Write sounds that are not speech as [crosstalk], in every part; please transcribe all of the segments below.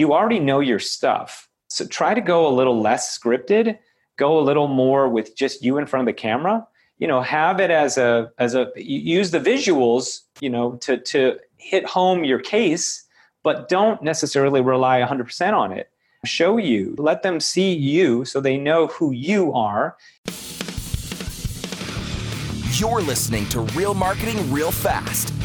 you already know your stuff. So try to go a little less scripted, go a little more with just you in front of the camera. You know, have it as a as a use the visuals, you know, to to hit home your case, but don't necessarily rely 100% on it. Show you, let them see you so they know who you are. You're listening to Real Marketing Real Fast,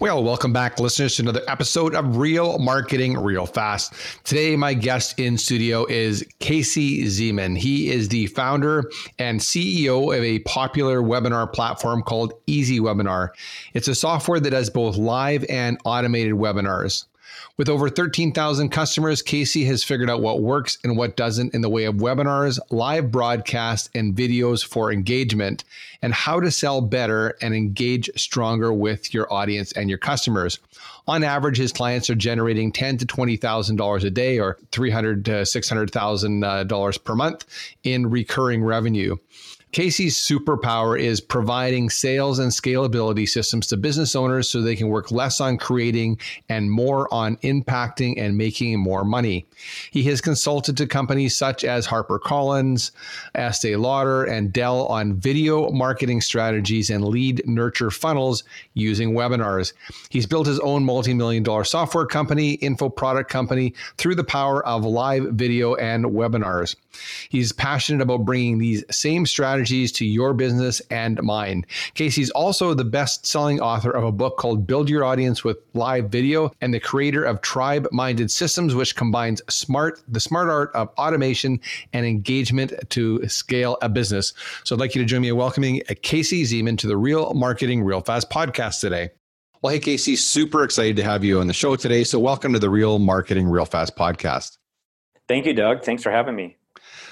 Well, welcome back, listeners, to another episode of Real Marketing Real Fast. Today, my guest in studio is Casey Zeman. He is the founder and CEO of a popular webinar platform called Easy Webinar. It's a software that does both live and automated webinars. With over 13,000 customers, Casey has figured out what works and what doesn't in the way of webinars, live broadcasts, and videos for engagement, and how to sell better and engage stronger with your audience and your customers. On average, his clients are generating ten to twenty thousand dollars a day, or three hundred to six hundred thousand uh, dollars per month in recurring revenue. Casey's superpower is providing sales and scalability systems to business owners so they can work less on creating and more on impacting and making more money. He has consulted to companies such as HarperCollins, Estee Lauder, and Dell on video marketing strategies and lead nurture funnels using webinars. He's built his own multi-million dollar software company, info product company through the power of live video and webinars. He's passionate about bringing these same strategies to your business and mine. Casey's also the best selling author of a book called Build Your Audience with Live Video and the creator of Tribe Minded Systems, which combines smart, the smart art of automation and engagement to scale a business. So I'd like you to join me in welcoming Casey Zeman to the Real Marketing Real Fast podcast today. Well, hey, Casey, super excited to have you on the show today. So, welcome to the Real Marketing Real Fast podcast. Thank you, Doug. Thanks for having me.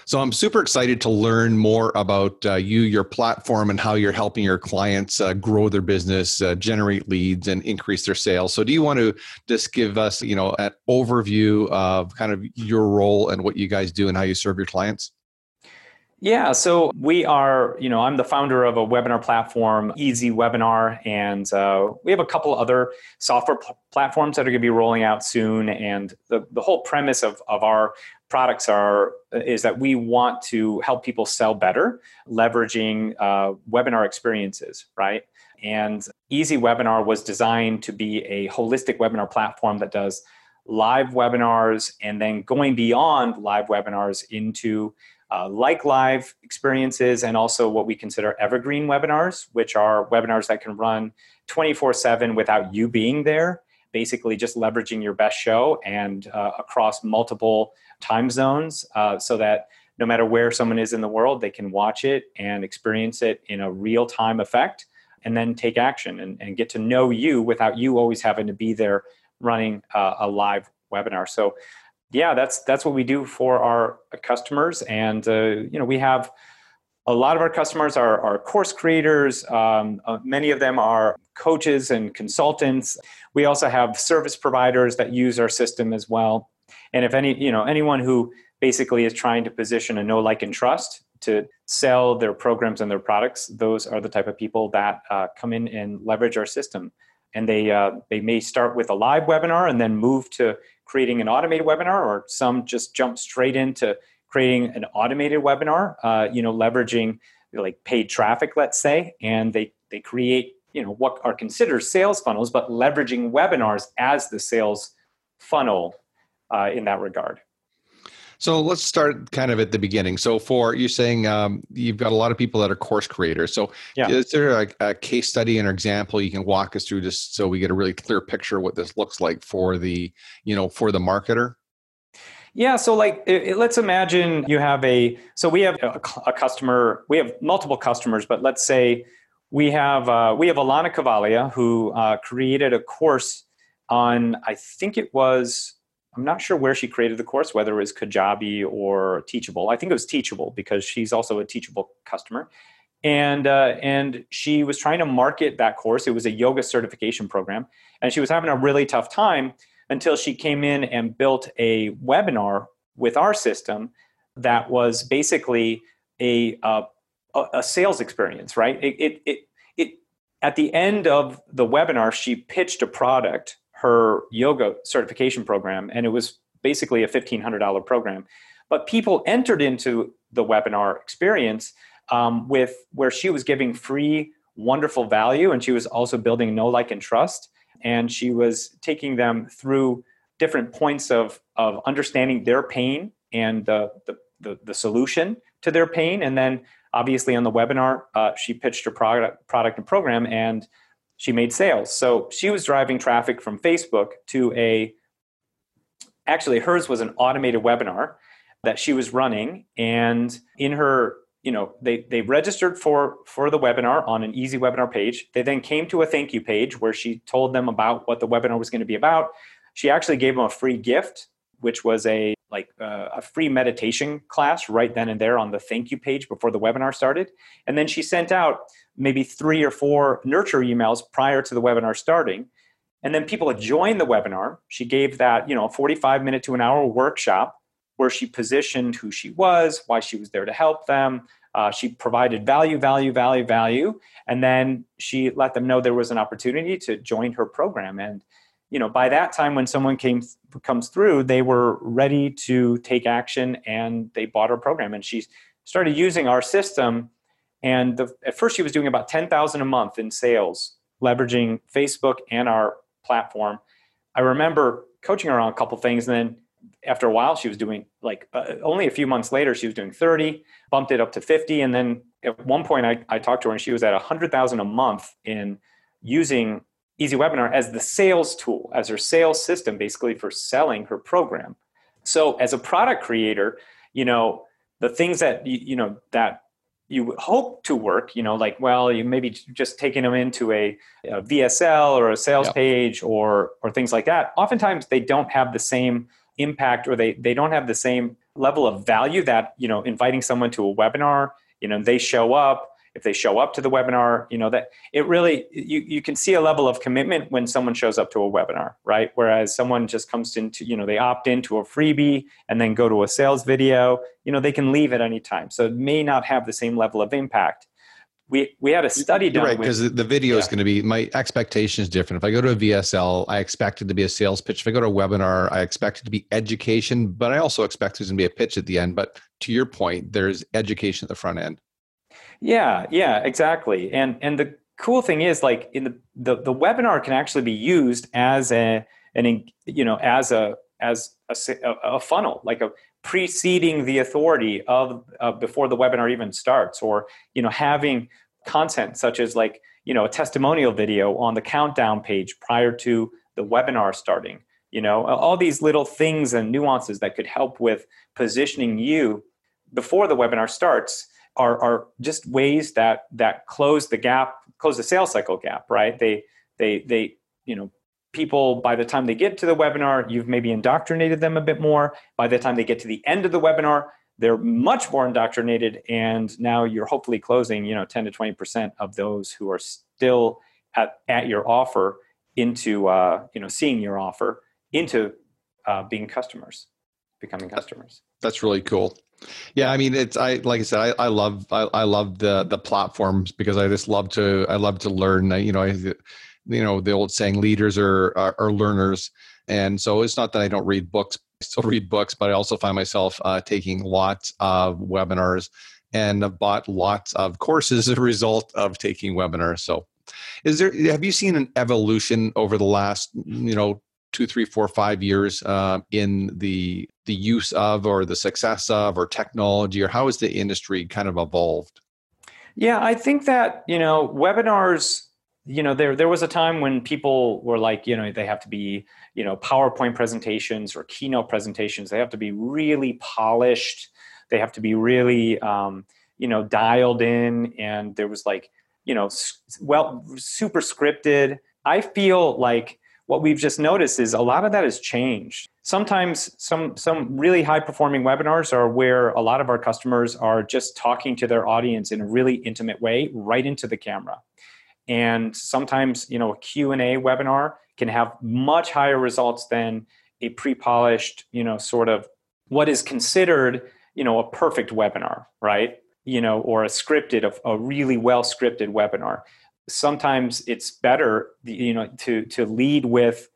So I'm super excited to learn more about uh, you, your platform, and how you're helping your clients uh, grow their business, uh, generate leads, and increase their sales. So do you want to just give us, you know, an overview of kind of your role and what you guys do and how you serve your clients? Yeah, so we are, you know, I'm the founder of a webinar platform, Easy Webinar, and uh, we have a couple other software pl- platforms that are going to be rolling out soon. And the, the whole premise of, of our products are is that we want to help people sell better leveraging uh, webinar experiences right? And easy webinar was designed to be a holistic webinar platform that does live webinars and then going beyond live webinars into uh, like live experiences and also what we consider evergreen webinars which are webinars that can run 24 7 without you being there basically just leveraging your best show and uh, across multiple time zones uh, so that no matter where someone is in the world, they can watch it and experience it in a real time effect and then take action and, and, get to know you without you always having to be there running uh, a live webinar. So yeah, that's that's what we do for our customers, and uh, you know we have a lot of our customers are, are course creators. Um, uh, many of them are coaches and consultants. We also have service providers that use our system as well. And if any, you know, anyone who basically is trying to position a know, like, and trust to sell their programs and their products, those are the type of people that uh, come in and leverage our system. And they uh, they may start with a live webinar and then move to creating an automated webinar, or some just jump straight into creating an automated webinar. Uh, you know, leveraging like paid traffic, let's say, and they they create you know what are considered sales funnels, but leveraging webinars as the sales funnel uh, in that regard. So let's start kind of at the beginning. So for you're saying um, you've got a lot of people that are course creators. So yeah. is there a, a, case study and example you can walk us through just so we get a really clear picture of what this looks like for the you know for the marketer? Yeah, so like it, it, let's imagine you have a so we have a, a, customer, we have multiple customers, but let's say we have uh, we have Alana Cavalia who uh, created a course on I think it was I'm not sure where she created the course, whether it was Kajabi or Teachable. I think it was Teachable because she's also a Teachable customer. And, uh, and she was trying to market that course. It was a yoga certification program. And she was having a really tough time until she came in and built a webinar with our system that was basically a, uh, a sales experience, right? It, it, it, it, at the end of the webinar, she pitched a product, her yoga certification program, and it was basically a $1,500 program. But people entered into the webinar experience um, with where she was giving free, wonderful value, and she was also building know, like, and trust. And she was taking them through different points of, of understanding their pain and the, the, the, the solution to their pain. And then obviously on the webinar, uh, she pitched her product, product and program and she made sales. So she was driving traffic from Facebook to a, actually hers was an automated webinar that she was running. And in her, you know, they, they registered for, for the webinar on an easy webinar page. They then came to a thank you page where she told them about what the webinar was going to be about. She actually gave them a free gift, which was a like uh, a free meditation class right then and there on the thank you page before the webinar started. And then she sent out maybe three or four nurture emails prior to the webinar starting. And then people had joined the webinar. She gave that, you know, a 45 minute to an hour workshop where she positioned who she was, why she was there to help them. Uh, she provided value, value, value, value. And then she let them know there was an opportunity to join her program. And you know by that time when someone came comes through they were ready to take action and they bought our program. And she started using our system. And the, at first she was doing about 10000 a month in sales leveraging facebook and our platform. I remember coaching her on a couple things. And then after a while she was doing like uh, only a few months later she was doing 30 bumped it up to 50 and then at one point i, I talked to her and she was at 100000 a month in using Easy Webinar as the sales tool, as her sales system, basically for selling her program. So, as a product creator, you know the things that you, you know that you hope to work, you know, like well, you maybe just taking them into a, a VSL or a sales yep. page or or things like that. Oftentimes, they don't have the same impact or they they don't have the same level of value that you know inviting someone to a webinar. You know, they show up if they show up to the webinar you know that it really you, you can see a level of commitment when someone shows up to a webinar right? Whereas someone just comes into you know they opt into a freebie and then go to a sales video you know they can leave at any time. So it may not have the same level of impact. We we had a study done right because the video yeah. is going to be my expectation is different. If i go to a vsl i expect it to be a sales pitch. If i go to a webinar i expect it to be education but i also expect there's going to be a pitch at the end. But to your point there's education at the front end yeah, yeah, exactly. And and the cool thing is like in the the, the webinar can actually be used as a an you know as a as a, a funnel like a preceding the authority of uh, before the webinar even starts or you know having content such as like you know a testimonial video on the countdown page prior to the webinar starting you know all these little things and nuances that could help with positioning you before the webinar starts are, are just ways that that close the gap, close the sales cycle gap, right? They they they you know people by the time they get to the webinar, you've maybe indoctrinated them a bit more. By the time they get to the end of the webinar, they're much more indoctrinated, and now you're hopefully closing you know 10 to 20 percent of those who are still at, at your offer into uh, you know seeing your offer into uh, being customers, becoming customers. That's really cool. Yeah, I mean, it's I like I said, I, I love I, I love the the platforms because I just love to I love to learn. You know, I, you know the old saying, leaders are, are, are learners, and so it's not that I don't read books. [laughs] I still read books, but I also find myself uh, taking lots of webinars and have bought lots of courses as a result of taking webinars. So, is there have you seen an evolution over the last you know two, three, four, five years uh, in the the use of or the success of or technology, or how has the industry kind of evolved? Yeah, I think that you know webinars. You know, there there was a time when people were like, you know, they have to be you know PowerPoint presentations or keynote presentations. They have to be really polished. They have to be really um, you know dialed in, and there was like you know well super scripted. I feel like what we've just noticed is a lot of that has changed. sometimes some some really high performing webinars are where a lot of our customers are just talking to their audience in a really intimate way right into the camera. And sometimes you know a q&a webinar can have much higher results than a pre-polished you know sort of what is considered you know a perfect webinar right? You know or a scripted a, a really well scripted webinar sometimes it's better you know to to lead with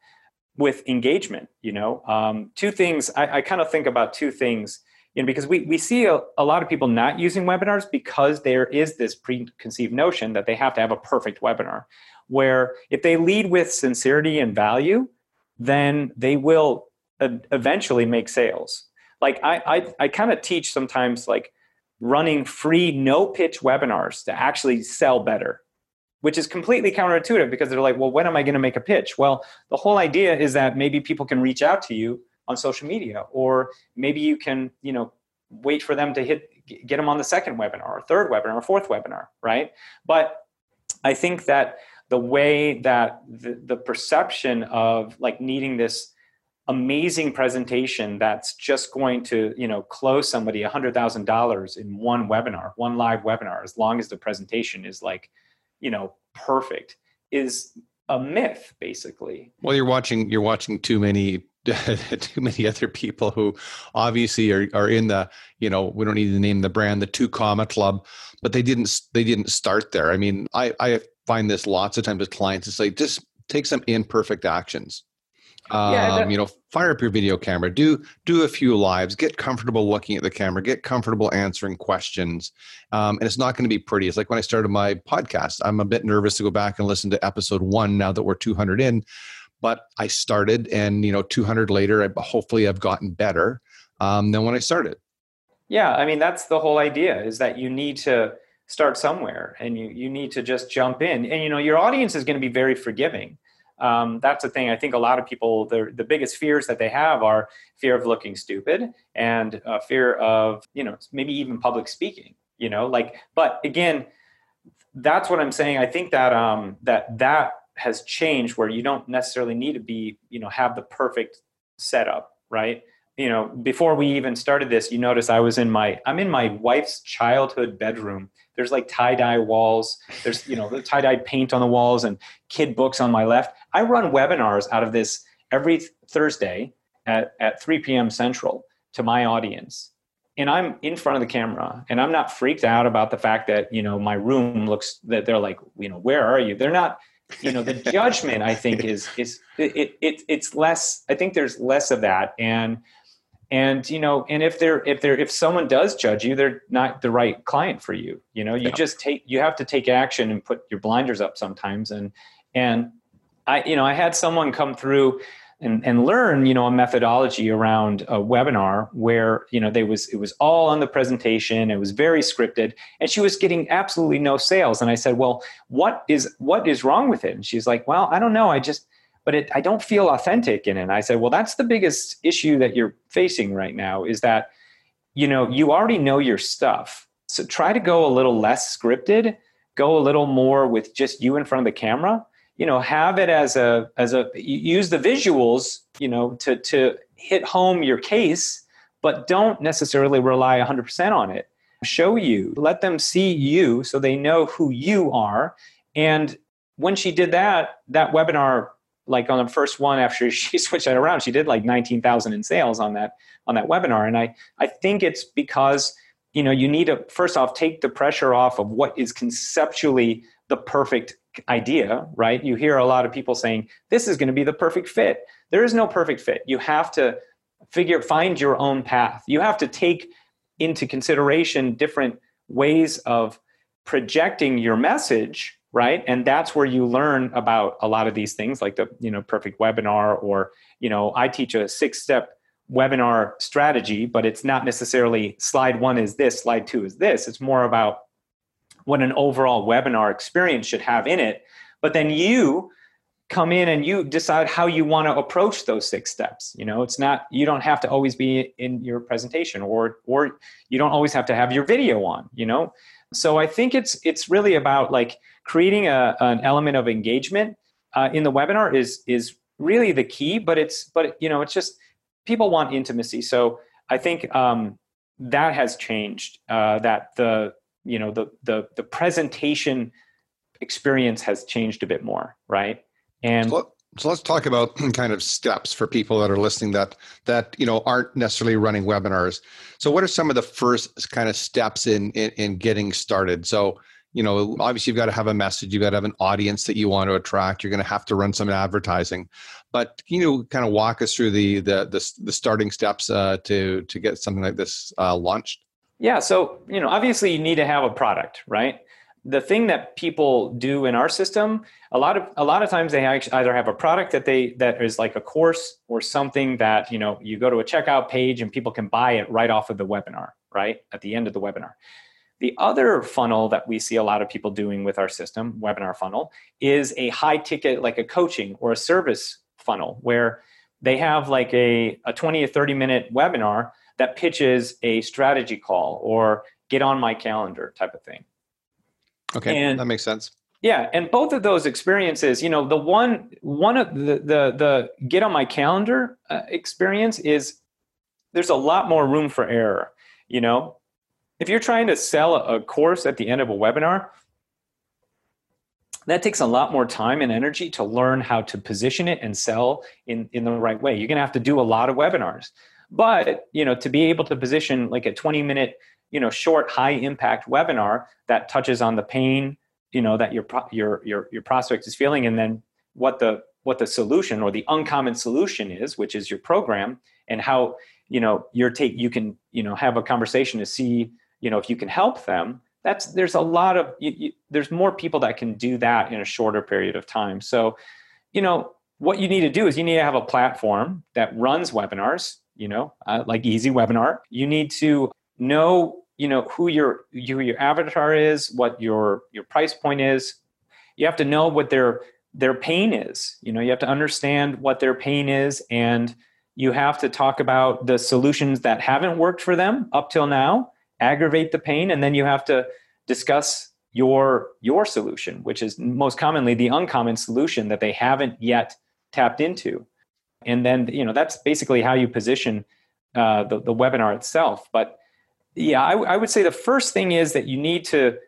with engagement you know? Um, two things i, I kind of think about two things you know because we, we see a, a lot of people not using webinars because there is this preconceived notion that they have to have a perfect webinar where if they lead with sincerity and value then they will eventually make sales. Like i i, I kind of teach sometimes like running free no pitch webinars to actually sell better which is completely counterintuitive because they're like, well, when am I going to make a pitch? Well, the whole idea is that maybe people can reach out to you on social media, or maybe you can, you know, wait for them to hit, get them on the second webinar, or third webinar, or fourth webinar, right? But I think that the way that the, the perception of like needing this amazing presentation that's just going to you know close somebody $100000 in one webinar one live webinar as long as the presentation is like you know perfect is a myth basically. Well you're watching you're watching too many [laughs] too many other people who obviously are, are in the you know we don't need to name the brand the two comma club but they didn't they didn't start there. I mean i i find this lots of times with clients it's like just take some imperfect actions um, yeah, you know fire up your video camera. Do do a few lives. Get comfortable looking at the camera. Get comfortable answering questions. Um, and it's not going to be pretty. It's like when i started my podcast i'm a bit nervous to go back and listen to episode one now that we're 200 in. But i started and you know 200 later I, hopefully i've gotten better um, than when i started. Yeah i mean that's the whole idea is that you need to start somewhere and you, you need to just jump in. And you know your audience is going to be very forgiving um, that's the thing. I think a lot of people, the the biggest fears that they have are fear of looking stupid and uh, fear of you know maybe even public speaking. You know, like, but again, that's what I'm saying. I think that um, that that has changed where you don't necessarily need to be you know have the perfect setup, right? You know, before we even started this, you notice I was in my I'm in my wife's childhood bedroom there's like tie dye walls. There's you know the tie dye paint on the walls and kid books on my left. I run webinars out of this every Thursday at at 3 p.m. Central to my audience, and I'm in front of the camera, and I'm not freaked out about the fact that you know my room looks that they're like you know where are you? They're not you know the judgment i think is is it, it it's less i think there's less of that and and you know and if they're if they're if someone does judge you they're not the right client for you you know you yeah. just take you have to take action and put your blinders up sometimes. And and i you know i had someone come through and, and learn you know a methodology around a webinar where you know they was it was all on the presentation. It was very scripted. And she was getting absolutely no sales. And i said well what is what is wrong with it? And she's like well i don't know. I just but it, I don't feel authentic in it. And I said, well, that's the biggest issue that you're facing right now is that, you know, you already know your stuff. So try to go a little less scripted, go a little more with just you in front of the camera, you know, have it as a, as a, use the visuals, you know, to, to hit home your case, but don't necessarily rely 100% on it. Show you, let them see you so they know who you are. And when she did that, that webinar like on the first one after [laughs] she switched that around, she did like 19,000 in sales on that on that webinar. And I I think it's because you know you need to first off take the pressure off of what is conceptually the perfect idea, right? You hear a lot of people saying this is going to be the perfect fit. There is no perfect fit. You have to figure find your own path. You have to take into consideration different ways of projecting your message right? And that's where you learn about a lot of these things like the you know perfect webinar or you know i teach a six step webinar strategy but it's not necessarily slide one is this slide two is this. It's more about what an overall webinar experience should have in it. But then you come in and you decide how you want to approach those six steps. You know it's not you don't have to always be in your presentation or or you don't always have to have your video on you know so I think it's it's really about like creating a, an element of engagement uh, in the webinar is is really the key. But it's but you know it's just people want intimacy. So I think um, that has changed. Uh, that the you know the the the presentation experience has changed a bit more, right? And so let's talk about [clears throat] kind of steps for people that are listening that that you know aren't necessarily running webinars. So what are some of the first kind of steps in in, in getting started? So you know obviously you've got to have a message you've got to have an audience that you want to attract you're going to have to run some advertising but can you know kind of walk us through the the the, the starting steps uh, to to get something like this uh, launched yeah so you know obviously you need to have a product right the thing that people do in our system a lot of a lot of times they either have a product that they that is like a course or something that you know you go to a checkout page and people can buy it right off of the webinar right? At the end of the webinar. The other funnel that we see a lot of people doing with our system webinar funnel is a high ticket like a coaching or a service funnel where they have like a, a 20 or 30 minute webinar that pitches a strategy call or get on my calendar type of thing Okay, and, that makes sense. Yeah, and both of those experiences, you know, the one one of the the the get on my calendar uh, experience is there's a lot more room for error. You know, if you're trying to sell a course at the end of a webinar, that takes a lot more time and energy to learn how to position it and sell in in the right way. You're going to have to do a lot of webinars. But, you know, to be able to position like a 20 minute you know short high impact webinar that touches on the pain you know that your your your your prospect is feeling and then what the what the solution or the uncommon solution is which is your program and how you know your take you can you know have a conversation to see you know if you can help them. That's there's a lot of you, you, there's more people that can do that in a shorter period of time. So you know what you need to do is you need to have a platform that runs webinars you know uh, like easy webinar. You need to know you know who your who your avatar is what your your price point is. You have to know what their their pain is you know you have to understand what their pain is and you have to talk about the solutions that haven't worked for them up till now aggravate the pain and then you have to discuss your your solution which is most commonly the uncommon solution that they haven't yet tapped into. And then you know that's basically how you position uh, the, the webinar itself. But yeah, I, I, would say the first thing is that you need to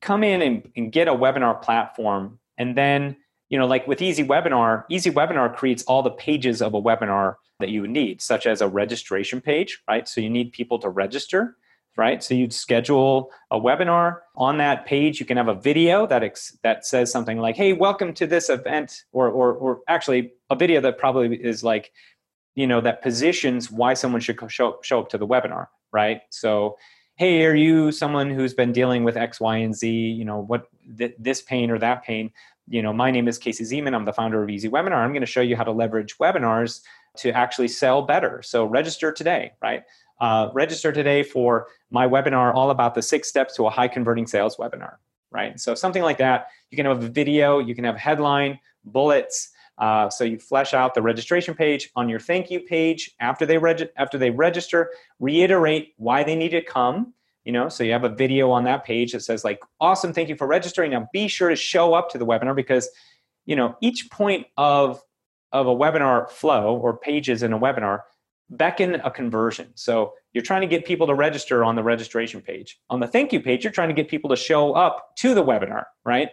come in and, and get a webinar platform. And then, you know, like with Easy Webinar, Easy Webinar creates all the pages of a webinar that you need, such as a registration page, right? So you need people to register, right? So you'd schedule a webinar. On that page, you can have a video that ex- that says something like, "Hey, welcome to this event," or or or actually a video that probably is like, you know, that positions why someone should show show up to the webinar right? So, hey, are you someone who's been dealing with X, Y, and Z? You know, what th- this pain or that pain? You know, my name is Casey Zeman. I'm the founder of Easy Webinar. I'm going to show you how to leverage webinars to actually sell better. So register today, right? Uh, register today for my webinar all about the six steps to a high converting sales webinar, right? So something like that. You can have a video, you can have headline, bullets, uh, so you flesh out the registration page on your thank you page after they reg- after they register. Reiterate why they need to come. You know, so you have a video on that page that says like, "Awesome, thank you for registering." Now be sure to show up to the webinar because, you know, each point of of a webinar flow or pages in a webinar beckon a conversion. So you're trying to get people to register on the registration page. On the thank you page, you're trying to get people to show up to the webinar, right?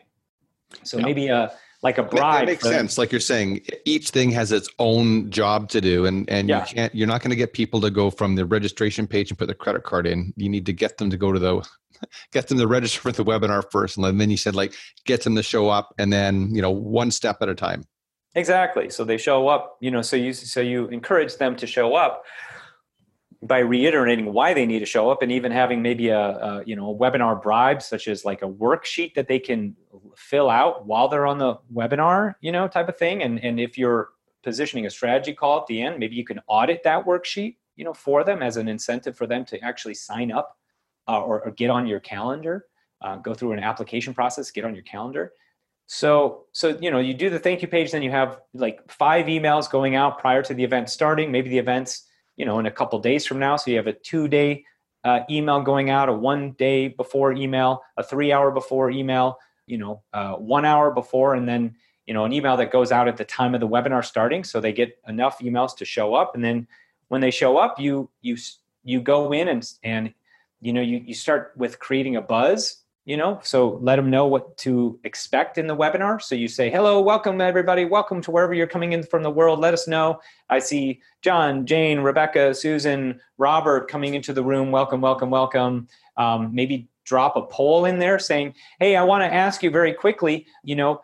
So yep. maybe a like a bribe. That makes sense. Like you're saying, each thing has its own job to do, and and yeah. you can't. You're not going to get people to go from the registration page and put their credit card in. You need to get them to go to the, [laughs] get them to register for the webinar first, and then you said like get them to show up, and then you know one step at a time. Exactly. So they show up. You know, so you so you encourage them to show up by reiterating why they need to show up and even having maybe a, a, you know a webinar bribe such as like a worksheet that they can fill out while they're on the webinar you know type of thing. And and if you're positioning a strategy call at the end maybe you can audit that worksheet you know for them as an incentive for them to actually sign up uh, or, or, get on your calendar uh, go through an application process get on your calendar. So so you know you do the thank you page then you have like five emails going out prior to the event starting. Maybe the events you know in a couple days from now. So you have a two day uh, email going out a one day before email a three hour before email you know uh, one hour before and then you know an email that goes out at the time of the webinar starting. So they get enough emails to show up and then when they show up, you you you go in and and you know you you start with creating a buzz you know so let them know what to expect in the webinar. So you say hello welcome everybody. Welcome to wherever you're coming in from the world. Let us know. I see john jane rebecca susan robert coming into the room. Welcome welcome welcome. Um, maybe drop a poll in there saying hey i want to ask you very quickly you know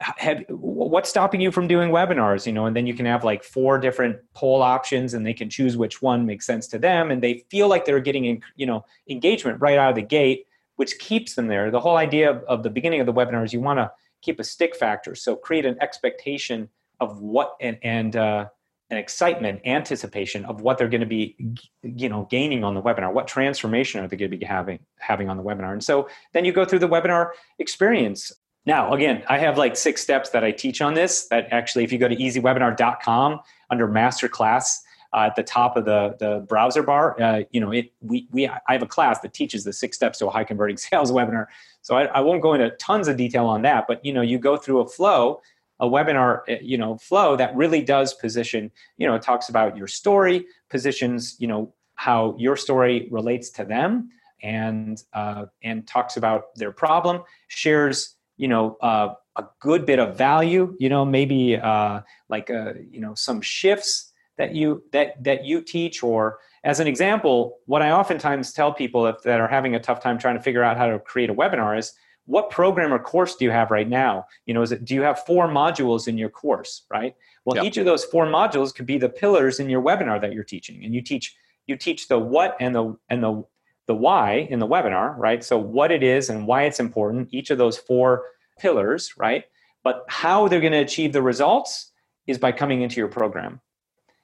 have, what's stopping you from doing webinars? You know and then you can have like four different poll options and they can choose which one makes sense to them and they feel like they're getting you know engagement right out of the gate which keeps them there. The whole idea of, of the beginning of the webinar is you want to keep a stick factor. So create an expectation of what and, and uh, an excitement, anticipation of what they're going to be, you know, gaining on the webinar. What transformation are they going to be having having on the webinar? And so then you go through the webinar experience. Now, again, I have like six steps that I teach on this. That actually, if you go to easywebinar.com under masterclass, uh, at the top of the, the browser bar. Uh, you know, it, we, we, I have a class that teaches the six steps to a high converting [laughs] sales webinar. So I, I won't go into tons of detail on that, but you know, you go through a flow, a webinar, uh, you know, flow that really does position, you know, it talks about your story, positions, you know, how your story relates to them and, uh, and talks about their problem, shares, you know, uh, a good bit of value, you know, maybe uh, like, uh, you know, some shifts that you that that you teach or as an example what i oftentimes tell people if, that are having a tough time trying to figure out how to create a webinar is what program or course do you have right now? You know is it do you have four modules in your course right? Well yep. each of those four modules could be the pillars in your webinar that you're teaching and you teach you teach the what and the and the the why in the webinar right? So what it is and why it's important each of those four pillars right? But how they're going to achieve the results is by coming into your program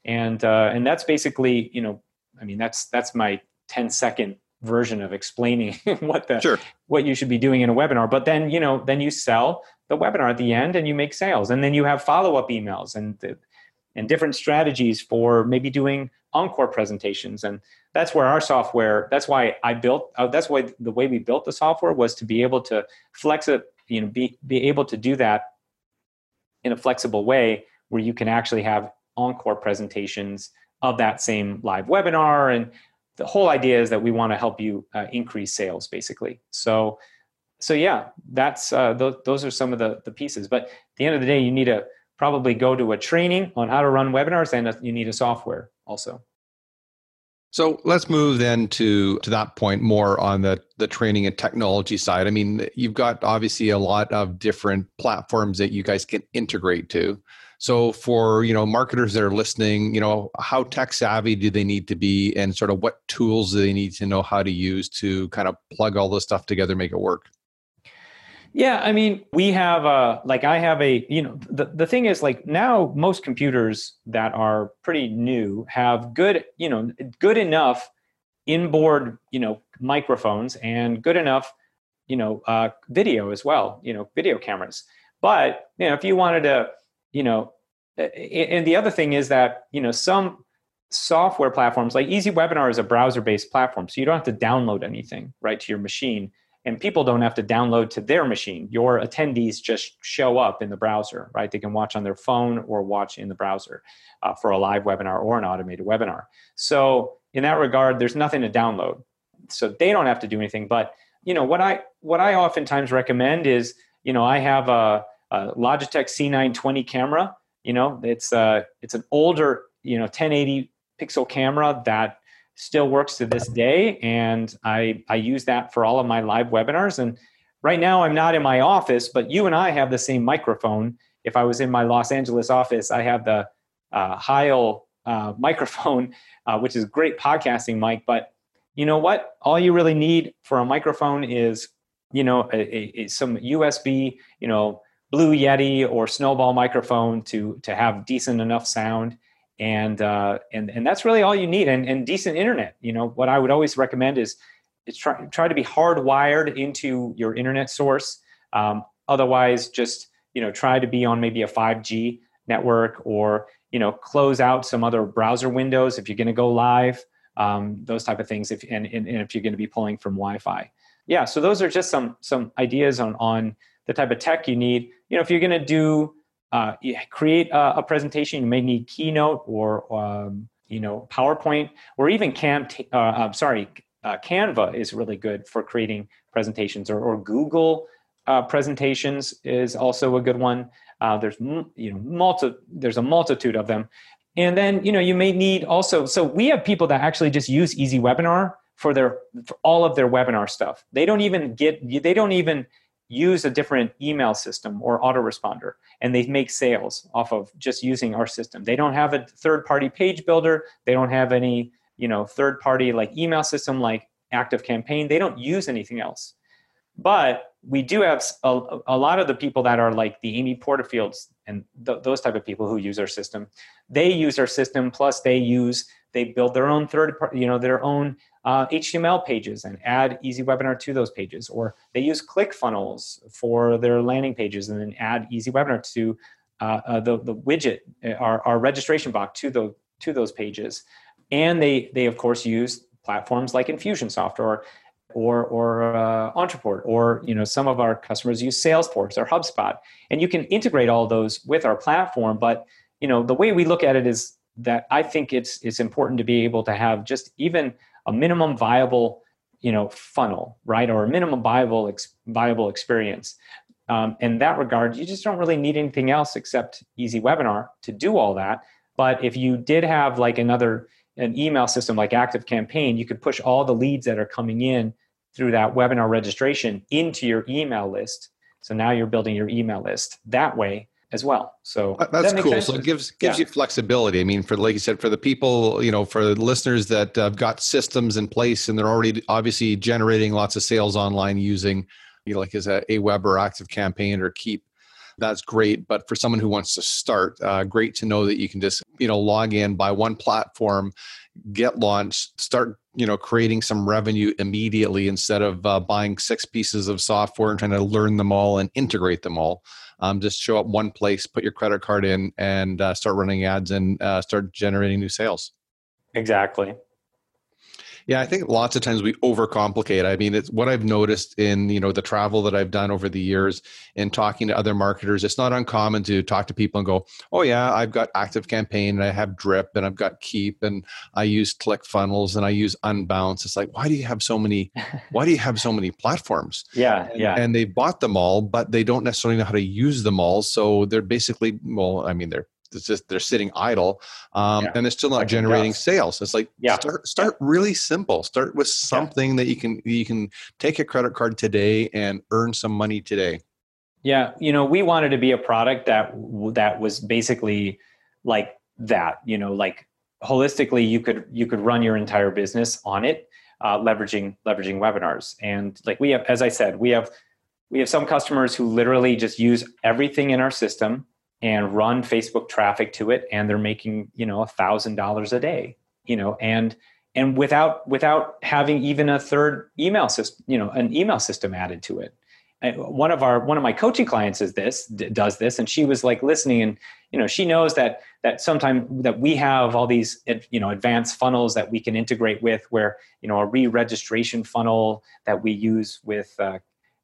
and uh, and that's basically you know i mean that's that's my 10 second version of explaining [laughs] what the sure. what you should be doing in a webinar. But then you know then you sell the webinar at the end and you make sales. And then you have follow-up emails and and different strategies for maybe doing encore presentations. And that's where our software that's why i built uh, that's why the way we built the software was to be able to flex it you know be, be able to do that in a flexible way where you can actually have encore presentations of that same live webinar. And the whole idea is that we want to help you uh, increase sales, basically. So, so yeah, that's uh, th- those are some of the the pieces. But at the end of the day, you need to probably go to a training on how to run webinars, and you need a software also. So let's move then to to that point more on the the training and technology side. I mean, you've got obviously a lot of different platforms that you guys can integrate to. So for you know marketers that are listening, you know how tech savvy do they need to be, and sort of what tools do they need to know how to use to kind of plug all this stuff together, make it work. Yeah, I mean, we have a like I have a you know the the thing is like now most computers that are pretty new have good you know good enough inboard you know microphones and good enough you know uh, video as well you know video cameras. But you know if you wanted to you know, and the other thing is that, you know, some software platforms like Easy Webinar is a browser based platform. So you don't have to download anything right to your machine. And people don't have to download to their machine. Your attendees just show up in the browser, right? They can watch on their phone or watch in the browser uh, for a live webinar or an automated webinar. So in that regard, there's nothing to download. So they don't have to do anything. But you know what I what I oftentimes recommend is you know I have a uh, Logitech C920 camera. You know, it's uh, it's an older, you know, 1080 pixel camera that still works to this day, and I I use that for all of my live webinars. And right now, I'm not in my office, but you and I have the same microphone. If I was in my Los Angeles office, I have the uh, Heil uh, microphone, [laughs] uh, which is great podcasting mic. But you know what? All you really need for a microphone is, you know, a, a, a, some USB, you know, Blue Yeti or Snowball microphone to to have decent enough sound, and uh, and and that's really all you need, and, and decent internet. You know what I would always recommend is is try try to be hardwired into your internet source. Um, otherwise, just you know try to be on maybe a 5G network or you know close out some other browser windows if you're going to go live. Um, those type of things. If and, and, and if you're going to be pulling from Wi-Fi, yeah. So those are just some some ideas on on the type of tech you need. You know, if you're going to do uh, create a, a, presentation, you may need Keynote or um, you know powerpoint or even cam uh, i'm sorry uh, canva is really good for creating presentations or, or google uh, presentations is also a good one. Uh, there's you know multi there's a multitude of them. And then you know you may need also so we have people that actually just use easy webinar for their for all of their webinar stuff. They don't even get they don't even use a different email system or autoresponder and they make sales off of just using our system. They don't have a third party page builder. They don't have any you know third party like email system like active campaign. They don't use anything else. But we do have a, a lot of the people that are like the amy porterfields and th- those type of people who use our system. They use our system plus they use they build their own third party you know their own uh, HTML pages and add Easy Webinar to those pages, or they use ClickFunnels for their landing pages and then add Easy Webinar to uh, uh, the, the widget, uh, our, our registration box to, the, to those pages. And they, they, of course, use platforms like Infusionsoft or or or uh, Ontraport, or you know some of our customers use Salesforce or HubSpot, and you can integrate all those with our platform. But you know the way we look at it is that I think it's it's important to be able to have just even a minimum viable you know funnel right? Or a minimum viable ex- viable experience. Um, in that regard you just don't really need anything else except easy webinar to do all that. But if you did have like another an email system like active campaign you could push all the leads that are coming in through that webinar registration into your email list. So now you're building your email list that way as well. So uh, that's that cool. Sense? So it gives gives yeah. you flexibility. I mean, for like you said, for the people, you know, for the listeners that have got systems in place and they're already obviously generating lots of sales online using, you know, like as a Aweber or Active Campaign or Keap. That's great, but for someone who wants to start, uh, great to know that you can just you know log in by one platform, get launched, start you know creating some revenue immediately instead of uh, buying six pieces of software and trying to learn them all and integrate them all um, just show up one place, put your credit card in, and uh, start running ads and uh, start generating new sales. Exactly. Yeah, I think lots of times we overcomplicate. I mean, it's what I've noticed in you know the travel that I've done over the years and talking to other marketers. It's not uncommon to talk to people and go, "Oh yeah, I've got Active Campaign and I have Drip and I've got Keap and I use ClickFunnels and I use Unbounce." It's like, why do you have so many? [laughs] Why do you have so many platforms? Yeah, and, yeah. And they bought them all, but they don't necessarily know how to use them all. So they're basically, well, I mean, they're it's just they're sitting idle um, yeah. and they're still not like generating sales it's like yeah. start start really simple start with something yeah. that you can you can take a credit card today and earn some money today yeah you know we wanted to be a product that that was basically like that you know like holistically you could you could run your entire business on it uh, leveraging leveraging webinars and like we have as i said we have we have some customers who literally just use everything in our system and run Facebook traffic to it, and they're making you know a thousand dollars a day, you know, and and without without having even a third email system, you know, an email system added to it. And one of our one of my coaching clients is this does this, and she was like listening, and you know, she knows that that sometimes that we have all these you know advanced funnels that we can integrate with, where you know a re-registration funnel that we use with uh,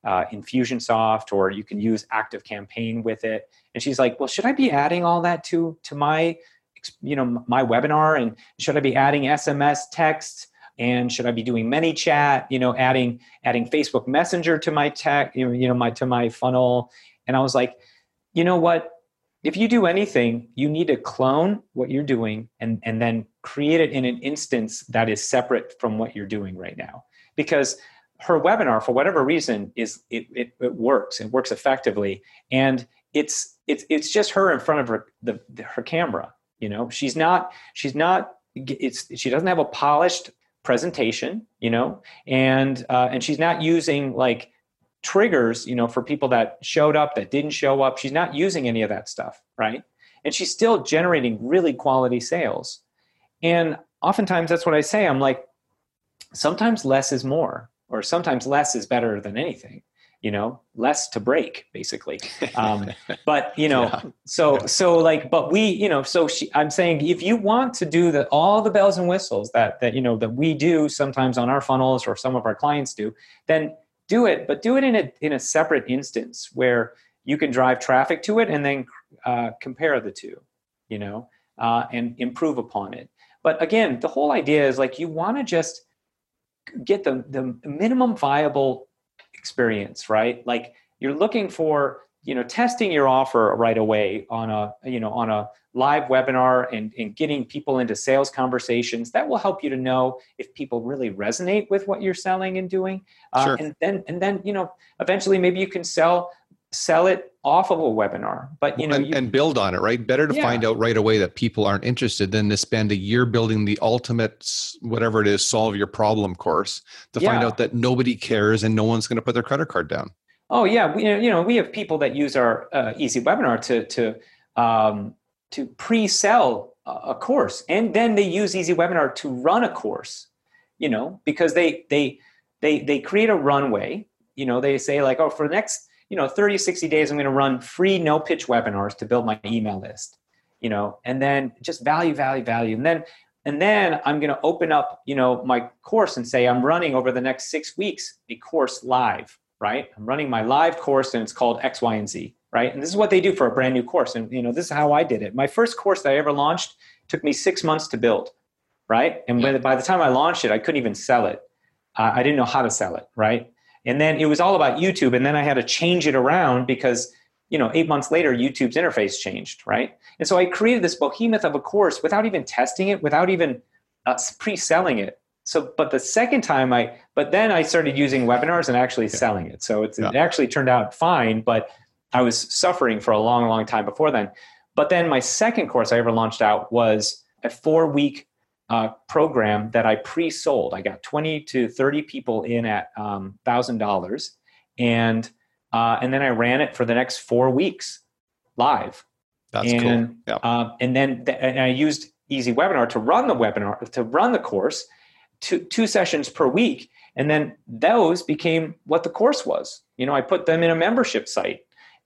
uh, Infusionsoft, or you can use Active Campaign with it. And she's like, "Well, should I be adding all that to to my, you know, my webinar? And should I be adding SMS text? And should I be doing ManyChat? You know, adding adding Facebook Messenger to my tech, you know, my to my funnel?" And I was like, "You know what? If you do anything, you need to clone what you're doing and and then create it in an instance that is separate from what you're doing right now, because." Her webinar for whatever reason is it, it, it, works it works effectively and it's it's it's just her in front of her the, the, her camera you know? She's not she's not it's she doesn't have a polished presentation you know? And uh, and she's not using like triggers you know for people that showed up that didn't show up. She's not using any of that stuff right? And she's still generating really quality sales. And oftentimes that's what i say i'm like sometimes less is more or sometimes less is better than anything you know less to break basically. Um, [laughs] but you know yeah. so so like but we you know so she, i'm saying if you want to do the all the bells and whistles that that you know that we do sometimes on our funnels or some of our clients do then do it but do it in a in a separate instance where you can drive traffic to it and then uh, compare the two you know uh, and improve upon it. But again, the whole idea is like you want to just get the the minimum viable experience, right? Like you're looking for you know testing your offer right away on a you know on a live webinar and, and getting people into sales conversations that will help you to know if people really resonate with what you're selling and doing uh, sure. and then and then you know eventually maybe you can sell sell it off of a webinar but you know and, you, and build on it right better to yeah. find out right away that people aren't interested than to spend a year building the ultimate whatever it is solve your problem course to yeah. find out that nobody cares and no one's going to put their credit card down oh yeah we, you know we have people that use our uh, easy webinar to to um, to pre-sell a course and then they use easy webinar to run a course you know because they they they they create a runway you know they say like oh for the next you know 30 60 days i'm going to run free no pitch webinars to build my email list you know and then just value value value. And then and then i'm going to open up you know my course and say i'm running over the next six weeks a course live right? I'm running my live course and it's called x y and z right? And this is what they do for a brand new course. And you know this is how i did it. My first course that i ever launched took me six months to build right? And by the time i launched it i couldn't even sell it. Uh, i didn't know how to sell it right and then it was all about youtube and then i had to change it around because you know eight months later youtube's interface changed right and so i created this behemoth of a course without even testing it without even uh, pre-selling it so but the second time i but then i started using webinars and actually yeah. selling it so yeah. it actually turned out fine but I was suffering for a long, long time before then. But then my second course I ever launched out was a four week uh, program that I pre sold. I got 20 to 30 people in at um, $1,000. And, uh, and then I ran it for the next four weeks live. That's and, cool. Yeah. Uh, and then th- and I used Easy Webinar to run the webinar, to run the course, two, two sessions per week. And then those became what the course was. You know, I put them in a membership site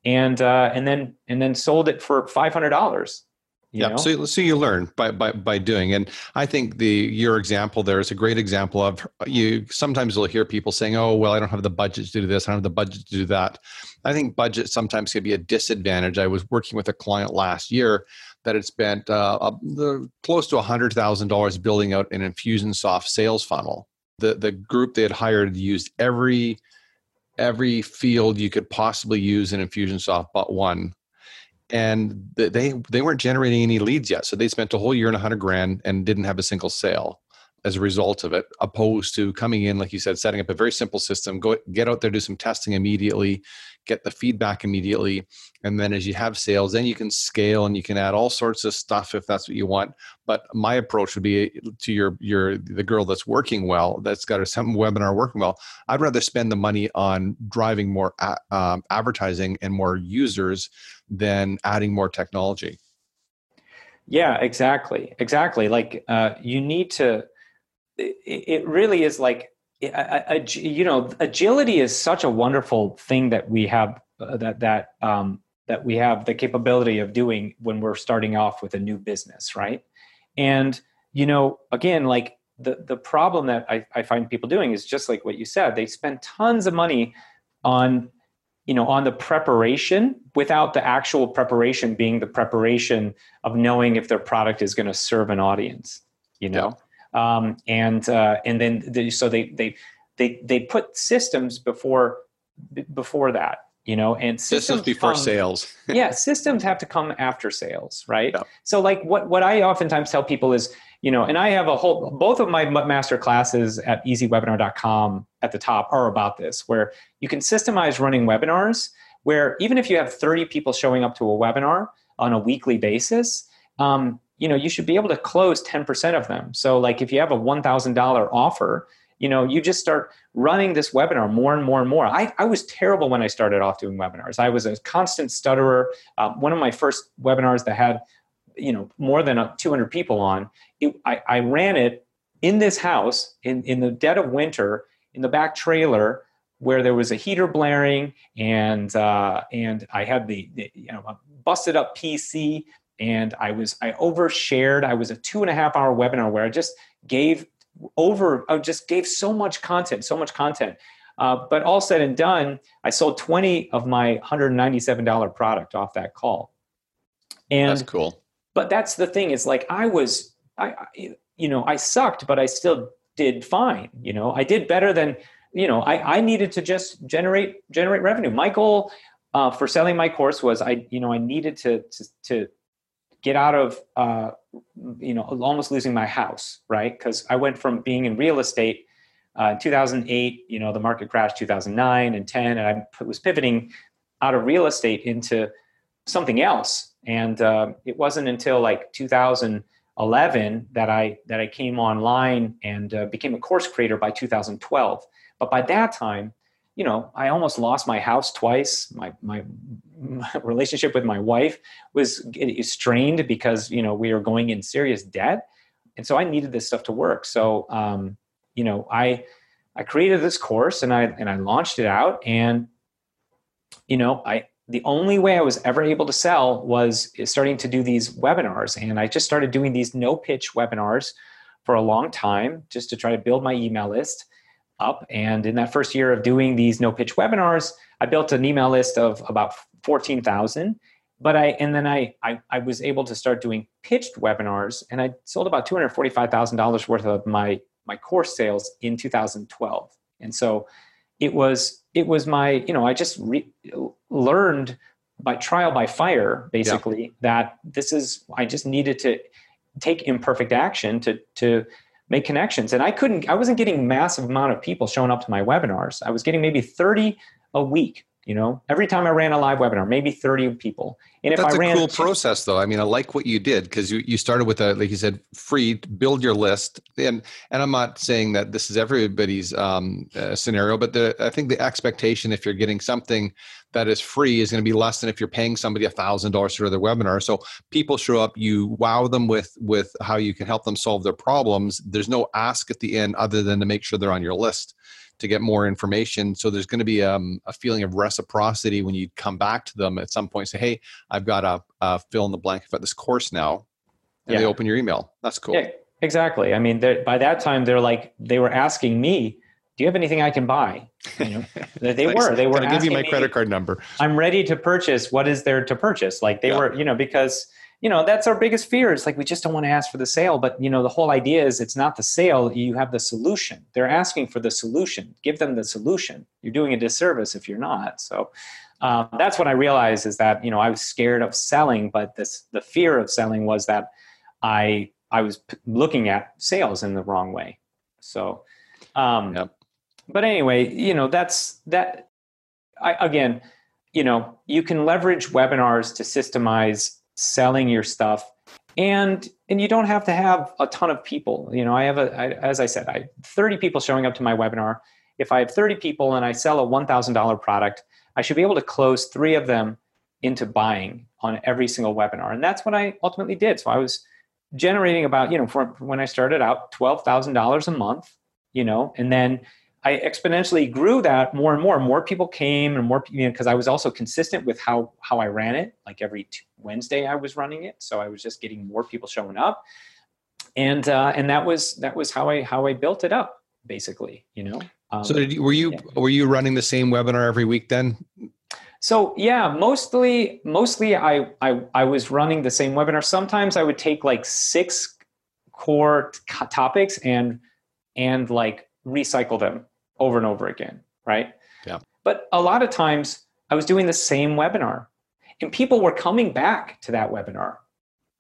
and uh, and then and then sold it for five hundred dollars. Yeah, know? so so you learn by by by doing, and I think the your example there is a great example of you. Sometimes you'll hear people saying, "Oh, well, I don't have the budget to do this. I don't have the budget to do that." I think budget sometimes can be a disadvantage. I was working with a client last year that had spent uh, a, the, close to hundred thousand dollars building out an Infusionsoft sales funnel. The the group they had hired used every every field you could possibly use in Infusionsoft but one. And they they weren't generating any leads yet, so they spent a whole year and a hundred grand and didn't have a single sale as a result of it, opposed to coming in, like you said, setting up a very simple system, go get out there, do some testing immediately, get the feedback immediately. And then as you have sales, then you can scale and you can add all sorts of stuff if that's what you want. But my approach would be to your your the girl that's working well, that's got a some webinar working well. I'd rather spend the money on driving more a, um, advertising and more users than adding more technology. Yeah, exactly, exactly. Like uh, you need to it really is like you know agility is such a wonderful thing that we have uh, that that um, that we have the capability of doing when we're starting off with a new business right? And you know again like the the problem that I, I find people doing is just like what you said they spend tons of money on you know on the preparation without the actual preparation being the preparation of knowing if their product is going to serve an audience you know um, and uh, and then the, so they they they they put systems before before that you know and systems, systems before come, sales [laughs] yeah systems have to come after sales right yeah. so like what what i oftentimes tell people is you know and i have a whole both of my master classes at easywebinar.com at the top are about this where you can systemize running webinars where even if you have 30 people showing up to a webinar on a weekly basis um, you know you should be able to close 10% of them. So like if you have a $1000 offer you know you just start running this webinar more and more and more. I, I was terrible when i started off doing webinars. I was a constant stutterer. Uh, one of my first webinars that had you know more than 200 people on it, I, I ran it in this house in, in the dead of winter in the back trailer where there was a heater blaring and uh, and I had the, the, you know busted up PC and I was I overshared. I was a two and a half hour webinar where I just gave over I just gave so much content, so much content. Uh, but all said and done, I sold 20 of my $197 product off that call. And that's cool. But that's the thing is like I was I you know, I sucked, but I still did fine. You know, I did better than, you know, I, I needed to just generate generate revenue. My goal uh, for selling my course was I, you know, I needed to to, to get out of, uh, you know, almost losing my house, right? Because I went from being in real estate uh, in 2008. You know, the market crashed 2009 and 10, and I was pivoting out of real estate into something else. And uh, it wasn't until like 2011 that I that I came online and uh, became a course creator by 2012. But by that time, you know, I almost lost my house twice. My my, [laughs] relationship with my wife was strained because you know we were going in serious debt, and so I needed this stuff to work. So um, you know, I I created this course and I and I launched it out, and you know, I the only way I was ever able to sell was starting to do these webinars, and I just started doing these no pitch webinars for a long time just to try to build my email list up. And in that first year of doing these no pitch webinars, I built an email list of about 14,000. But I, and then I, I, I was able to start doing pitched webinars and I sold about $245,000 worth of my, my course sales in 2012. And so it was, it was my, you know, I just re- learned by trial by fire, basically, yeah. that this is, I just needed to take imperfect action to, to, make connections. And I couldn't, I wasn't getting massive amount of people showing up to my webinars. I was getting maybe 30 a week, you know, every time I ran a live webinar, maybe 30 people. And if That's I ran a cool process though. I mean, I like what you did because you, you started with a, like you said, free, build your list. And, and I'm not saying that this is everybody's um, uh, scenario, but the, I think the expectation, if you're getting something that is free is going to be less than if you're paying somebody a thousand dollars for their webinar. So people show up, you wow them with with how you can help them solve their problems. There's no ask at the end other than to make sure they're on your list to get more information. So there's going to be um, a feeling of reciprocity when you come back to them at some point. Say, hey, I've got a, a fill in the blank about this course now, and yeah. they open your email. That's cool. Yeah, exactly. I mean, by that time, they're like they were asking me do you have anything I can buy? You know, they [laughs] were, they were. Can I give you my credit card number? I'm ready to purchase. What is there to purchase? Like they yeah. were, you know, because you know that's our biggest fear. It's like we just don't want to ask for the sale, but you know the whole idea is it's not the sale. You have the solution. They're asking for the solution. Give them the solution. You're doing a disservice if you're not. So. Um, that's what I realized is that you know I was scared of selling, but this the fear of selling was that I I was p- looking at sales in the wrong way. So um, yep but anyway, you know, that's that. I, again, you know, you can leverage webinars to systemize selling your stuff, and and you don't have to have a ton of people. You know, I have a I, as I said, I 30 people showing up to my webinar. If I have 30 people and I sell a $1,000 product, I should be able to close three of them into buying on every single webinar, and that's what I ultimately did. So I was generating about you know for when I started out twelve thousand dollars a month, you know, and then I exponentially grew that more and more. More people came, and more you know because I was also consistent with how how I ran it. Like every Wednesday, I was running it, so I was just getting more people showing up, and uh, and that was that was how I how I built it up basically. You know. Um, so you, were you yeah. were you running the same webinar every week then? So yeah, mostly mostly I, I I was running the same webinar. Sometimes I would take like six core t- topics and and like recycle them over and over again, right? Yeah. But a lot of times I was doing the same webinar and people were coming back to that webinar,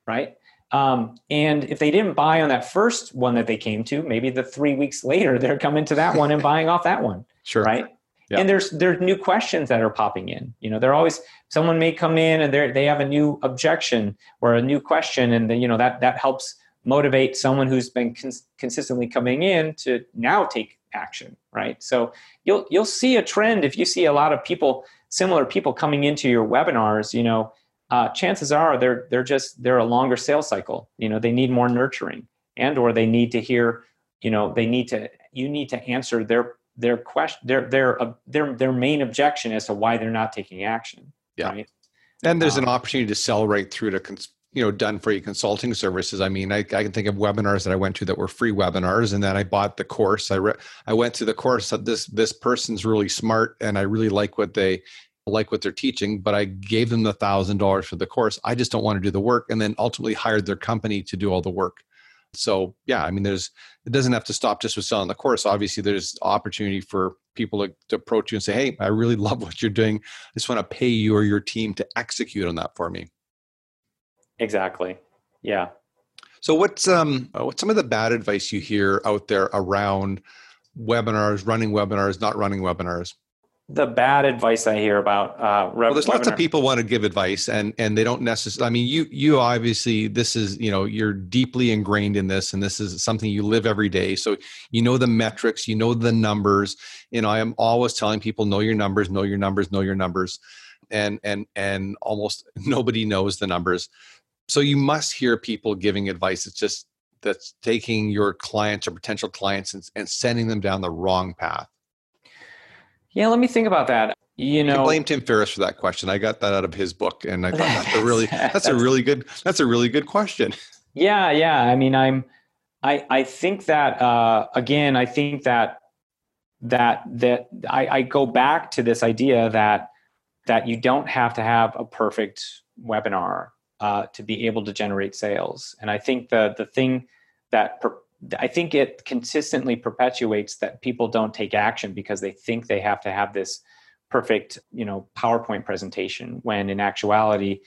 right? Um, and if they didn't buy on that first one that they came to, maybe the three weeks later they're coming to that one and [laughs] buying off that one. Sure. Right. Yeah. And there's there's new questions that are popping in. You know, they're always someone may come in and they they have a new objection or a new question, and then you know that that helps motivate someone who's been cons- consistently coming in to now take action right? So you'll you'll see a trend. If you see a lot of people similar people coming into your webinars you know uh, chances are they're they're just they're a longer sales cycle. You know they need more nurturing and or they need to hear you know they need to you need to answer their their question their their uh, their their main objection as to why they're not taking action yeah. right? and there's um, an opportunity to sell right through to cons- you know done free consulting services i mean I, I, can think of webinars that i went to that were free webinars and then i bought the course i re- i went to the course this this person's really smart and i really like what they like what they're teaching but i gave them the thousand dollars for the course i just don't want to do the work and then ultimately hired their company to do all the work So yeah, I mean, there's it doesn't have to stop just with selling the course. Obviously, there's opportunity for people to, to approach you and say, "Hey, I really [laughs] love what you're doing. I just want to pay you or your team to execute on that for me." Exactly. Yeah. So what's um what's some of the bad advice you hear out there around webinars, running webinars, not running webinars? the bad advice I hear about. Uh, well, there's lots of people want to give advice, and and they don't necessarily. I mean, you you obviously this is you know you're deeply ingrained in this, and this is something you live every day. So you know the metrics, you know the numbers. You know, I am always telling people know your numbers, know your numbers, know your numbers, and and and almost [laughs] nobody knows the numbers. So you must hear people giving advice. It's just that's taking your clients or potential clients and, and sending them down the wrong path. Yeah, let me think about that. You know, you blame Tim Ferriss for that question. I got that out of his book, and I thought that's a really that's, [laughs] that's a really good that's a really good question. Yeah, yeah. I mean, I'm I I think that uh, again, I think that that that I, I go back to this idea that that you don't have to have a perfect webinar uh, to be able to generate sales. And I think the the thing that per- I think it consistently perpetuates that people don't take action because they think they have to have this perfect, you know, PowerPoint presentation when in actuality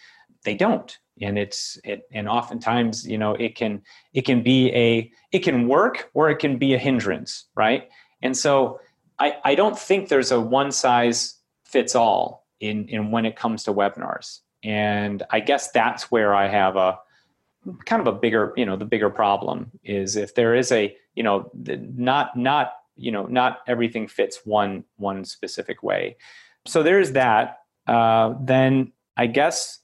they don't. And it's it and oftentimes, you know, it can it can be a it can work or it can be a hindrance, right? And so I, I don't think there's a one size fits all in, in when it comes to webinars. And I guess that's where I have a kind of a bigger you know the bigger problem is if there is a you know not not you know not everything fits one one specific way. So there's that. Uh, then i guess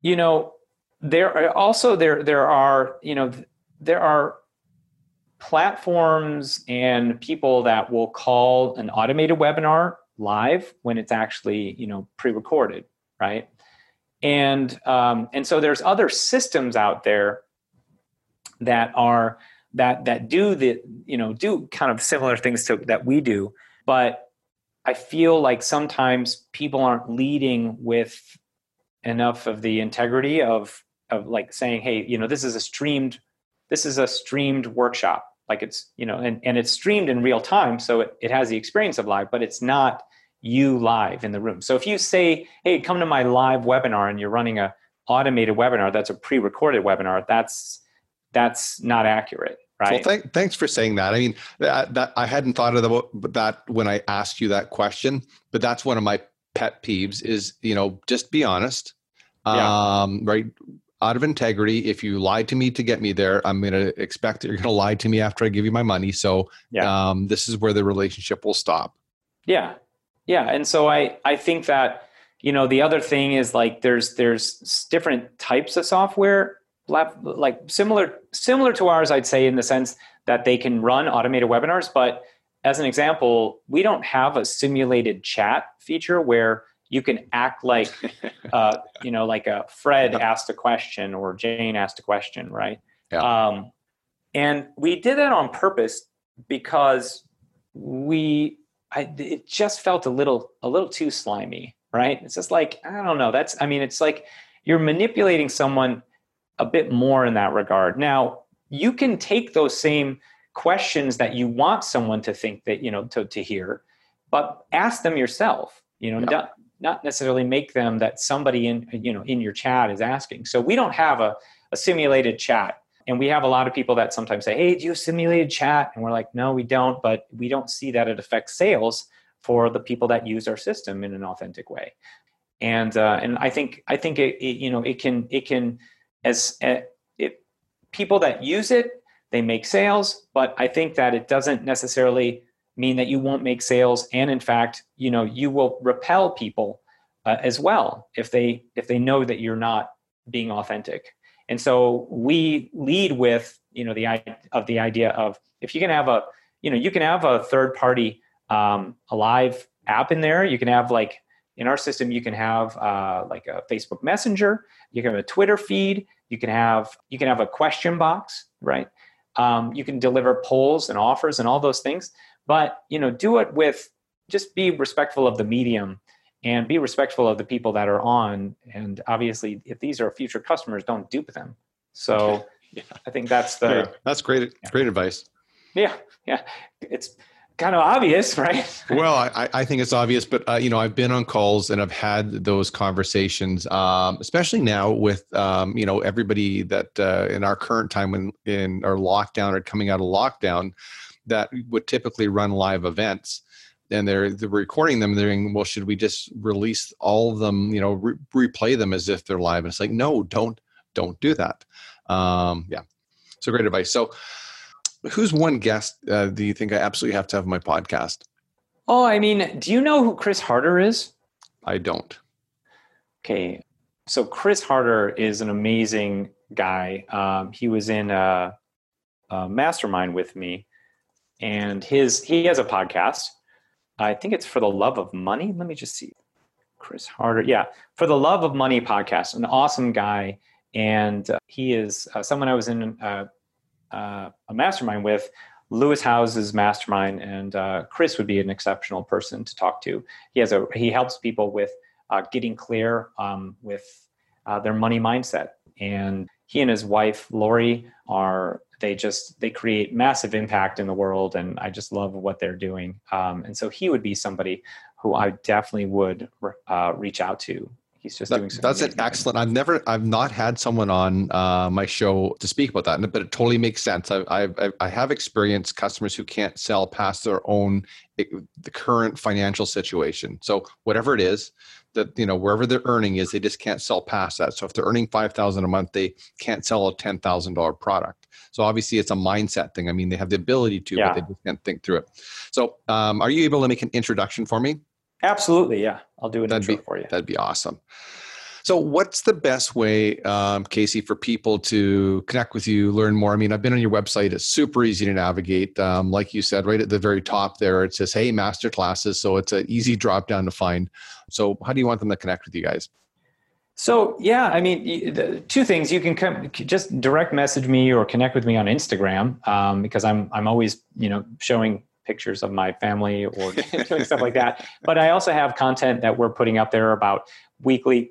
you know there are also there there are you know there are platforms and people that will call an automated webinar live when it's actually you know pre-recorded right and um, and so there's other systems out there that are that that do the you know do kind of similar things to that we do. But i feel like sometimes people aren't leading with enough of the integrity of of like saying hey you know this is a streamed this is a streamed workshop. Like it's you know and, and it's streamed in real time so it, it has the experience of live but it's not you live in the room. So if you say, "Hey, come to my live webinar," and you're running a automated webinar that's a pre-recorded webinar, that's that's not accurate, right? Well, th- thanks for saying that. I mean, that, that I hadn't thought of that when I asked you that question, but that's one of my pet peeves. Is you know just be honest, yeah. um, right? Out of integrity, if you lied to me to get me there, I'm going to expect that you're going to lie to me after I give you my money. So, yeah. um, this is where the relationship will stop. Yeah, yeah, and so I I think that you know the other thing is like there's there's different types of software like similar similar to ours I'd say in the sense that they can run automated webinars but as an example we don't have a simulated chat feature where you can act like [laughs] uh, you know like a fred asked a question or jane asked a question right yeah. um, and we did that on purpose because we I, it just felt a little a little too slimy, right? It's just like I don't know. That's I mean, it's like you're manipulating someone a bit more in that regard. Now you can take those same questions that you want someone to think that you know to to hear, but ask them yourself. You know, not, not necessarily make them that somebody in you know in your chat is asking. So we don't have a, a simulated chat and we have a lot of people that sometimes say, Hey, do you have simulated chat? And we're like, No, we don't, but we don't see that it affects sales for the people that use our system in an authentic way. And uh, and I think I think it, it, you know it can it can as uh, it, people that use it they make sales, but I think that it doesn't necessarily mean that you won't make sales. And in fact, you know you will repel people uh, as well if they if they know that you're not being authentic. And so we lead with you know the of the idea of if you can have a you know you can have a third party um, a live app in there. You can have like in our system you can have uh, like a Facebook Messenger. You can have a Twitter feed. You can have you can have a question box, right? Um, you can deliver polls and offers and all those things. But you know, do it with just be respectful of the medium and be respectful of the people that are on. And obviously, if these are future customers, don't dupe them. So yeah. [laughs] I think that's the. Okay. That's great. Yeah. Great advice. Yeah, yeah. It's kind of obvious, [laughs] right? well, I, I think it's obvious, but uh, you know, I've been on calls and I've had those conversations, um, especially now with um, you know everybody that uh, in our current time when in our lockdown or coming out of lockdown, that would typically run live events. And they're, they're recording them. They're saying, well, should we just release all of them? You know, re- replay them as if they're live. And it's like, no, don't, don't do that. Um, yeah, so great advice. So, who's one guest uh, do you think I absolutely have to have on my podcast? Oh, I mean, do you know who Chris Harder is? I don't. Okay. So Chris Harder is an amazing guy. Um, he was in a, a, mastermind with me, and his he has a podcast. I think it's for the love of money. Let me just see. Chris Harder, yeah, for the love of money podcast. An awesome guy, and uh, he is uh, someone I was in uh, uh, a mastermind with, Lewis Howes's mastermind, and uh, Chris would be an exceptional person to talk to. He has a he helps people with uh, getting clear um, with their money mindset, and he and his wife Lori are they just they create massive impact in the world, and I just love what they're doing. Um, and so he would be somebody who I definitely would uh, reach out to. He's just that, doing that's an excellent i've never i've not had someone on uh, my show to speak about that but it totally makes sense. I, I've, i have experienced customers who can't sell past their own eh, the current financial situation. So whatever it is that you know wherever their earning is they just can't sell past that so if they're earning 5000 a month they can't sell a $10000 product so obviously it's a mindset thing i mean they have the ability to yeah. but they just can't think through it so um, are you able to make an introduction for me Absolutely, yeah. I'll do an that'd intro be, for you. That'd be awesome. So, what's the best way, um, Casey, for people to connect with you, learn more? I mean, I've been on your website; it's super easy to navigate. Um, like you said, right at the very top there, it says "Hey, master classes," so it's an easy drop down to find. So, how do you want them to connect with you guys? So yeah, I mean, two things you can come, just direct message me or connect with me on Instagram um, because I'm I'm always you know showing pictures of my family or [laughs] doing stuff like that. But I also have content that we're putting up there about weekly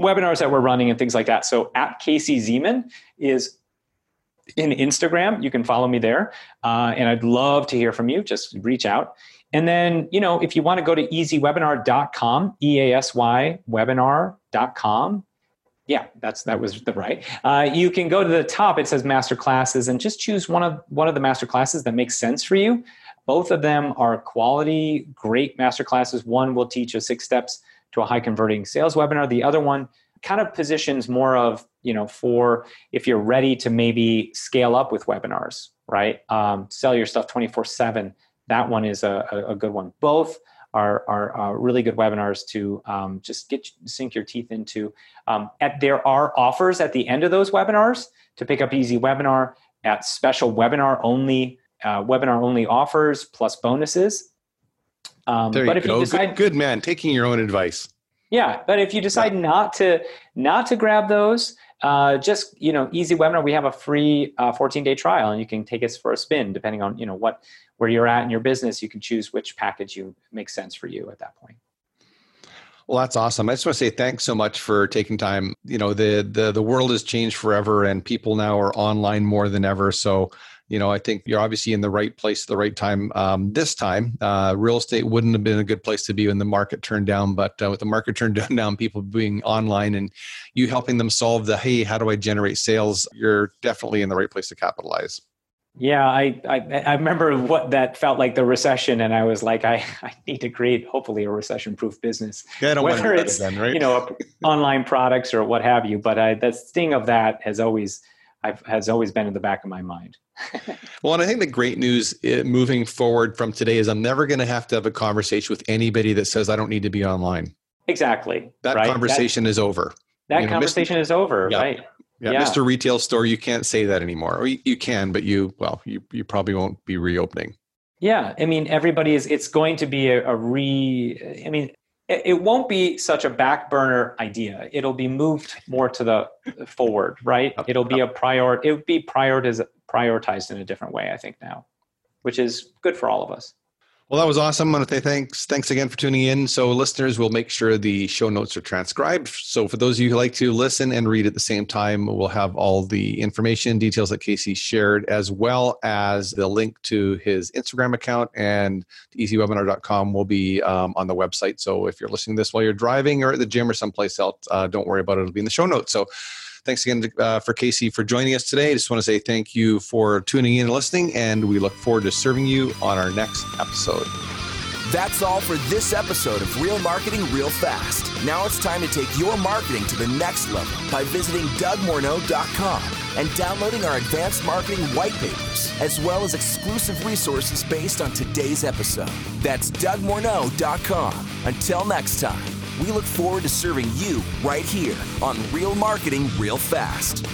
webinars that we're running and things like that. So at Casey Zeman is in Instagram. You can follow me there. Uh, and I'd love to hear from you. Just reach out. And then, you know, if you want to go to easywebinar.com, E A S Y webinar.com, yeah, that's that was the right. Uh, you can go to the top. It says master classes, and just choose one of one of the master classes that makes sense for you. Both of them are quality, great master classes. One will teach you six steps to a high converting sales webinar. The other one kind of positions more of, you know, for if you're ready to maybe scale up with webinars, right? Um, sell your stuff 24 7. That one is a, a, good one. Both are, are uh, really good webinars to um, just get sink your teeth into. Um, at, there are offers at the end of those webinars to pick up Easy Webinar at special webinar only uh, webinar only offers plus bonuses. Um, there but you if go. you decide, good, good, man, taking your own advice. Yeah, but if you decide yeah. not to not to grab those, uh, just you know, easy webinar. We have a free uh, 14 day trial, and you can take us for a spin depending on you know what where you're at in your business. You can choose which package you makes sense for you at that point. Well, that's awesome. I just want to say thanks so much for taking time. You know, the the the world has changed forever, and people now are online more than ever. So you know, I think you're obviously in the right place at the right time. Um, this time, uh, real estate wouldn't have been a good place to be when the market turned down. But uh, with the market [laughs] turned down, people being online and you helping them solve the hey, how do I generate sales? You're definitely in the right place to capitalize. Yeah, I, I, I remember what that felt like the recession, and I was like, I, [laughs] I need to create hopefully a recession-proof business. Yeah, I don't whether it's again, right? you know [laughs] online products or what have you. But I, the sting of that has always I've, has always been in the back of my mind. [laughs] well, and I think the great news eh, moving forward from today is I'm never going to have to have a conversation with anybody that says I don't need to be online. Exactly. That right? conversation that, is over. That you know, conversation Mr. is over, yeah. right? Yeah, yeah, Mr. Retail Store, you can't say that anymore. Or you, you can, but you well, you you probably won't be reopening. Yeah, I mean, everybody is. It's going to be a, a re. I mean, it won't be such a back burner idea. It'll be moved more to the forward, right? It'll be a prior. It would be prioritized prioritized in a different way, I think now, which is good for all of us. Well, that was awesome. I want to say thanks. Thanks again for tuning in. So, listeners, we'll make sure the show notes are transcribed. So, for those of you who like to listen and read at the same time, we'll have all the information, details that Casey shared, as well as the link to his Instagram account and easywebinar.com will be um, on the website. So, if you're listening to this while you're driving or at the gym or someplace else, uh, don't worry about it. It'll be in the show notes. So, thanks again to, uh, for Casey for joining us today. I just want to say thank you for tuning in and listening, and we look forward to serving you on our next episode. That's all for this episode of Real Marketing Real Fast. Now it's time to take your marketing to the next level by visiting DougMorneau.com and downloading our advanced marketing white papers, as well as exclusive resources based on today's episode. That's DougMorneau.com. Until next time, we look forward to serving you right here on Real Marketing Real Fast.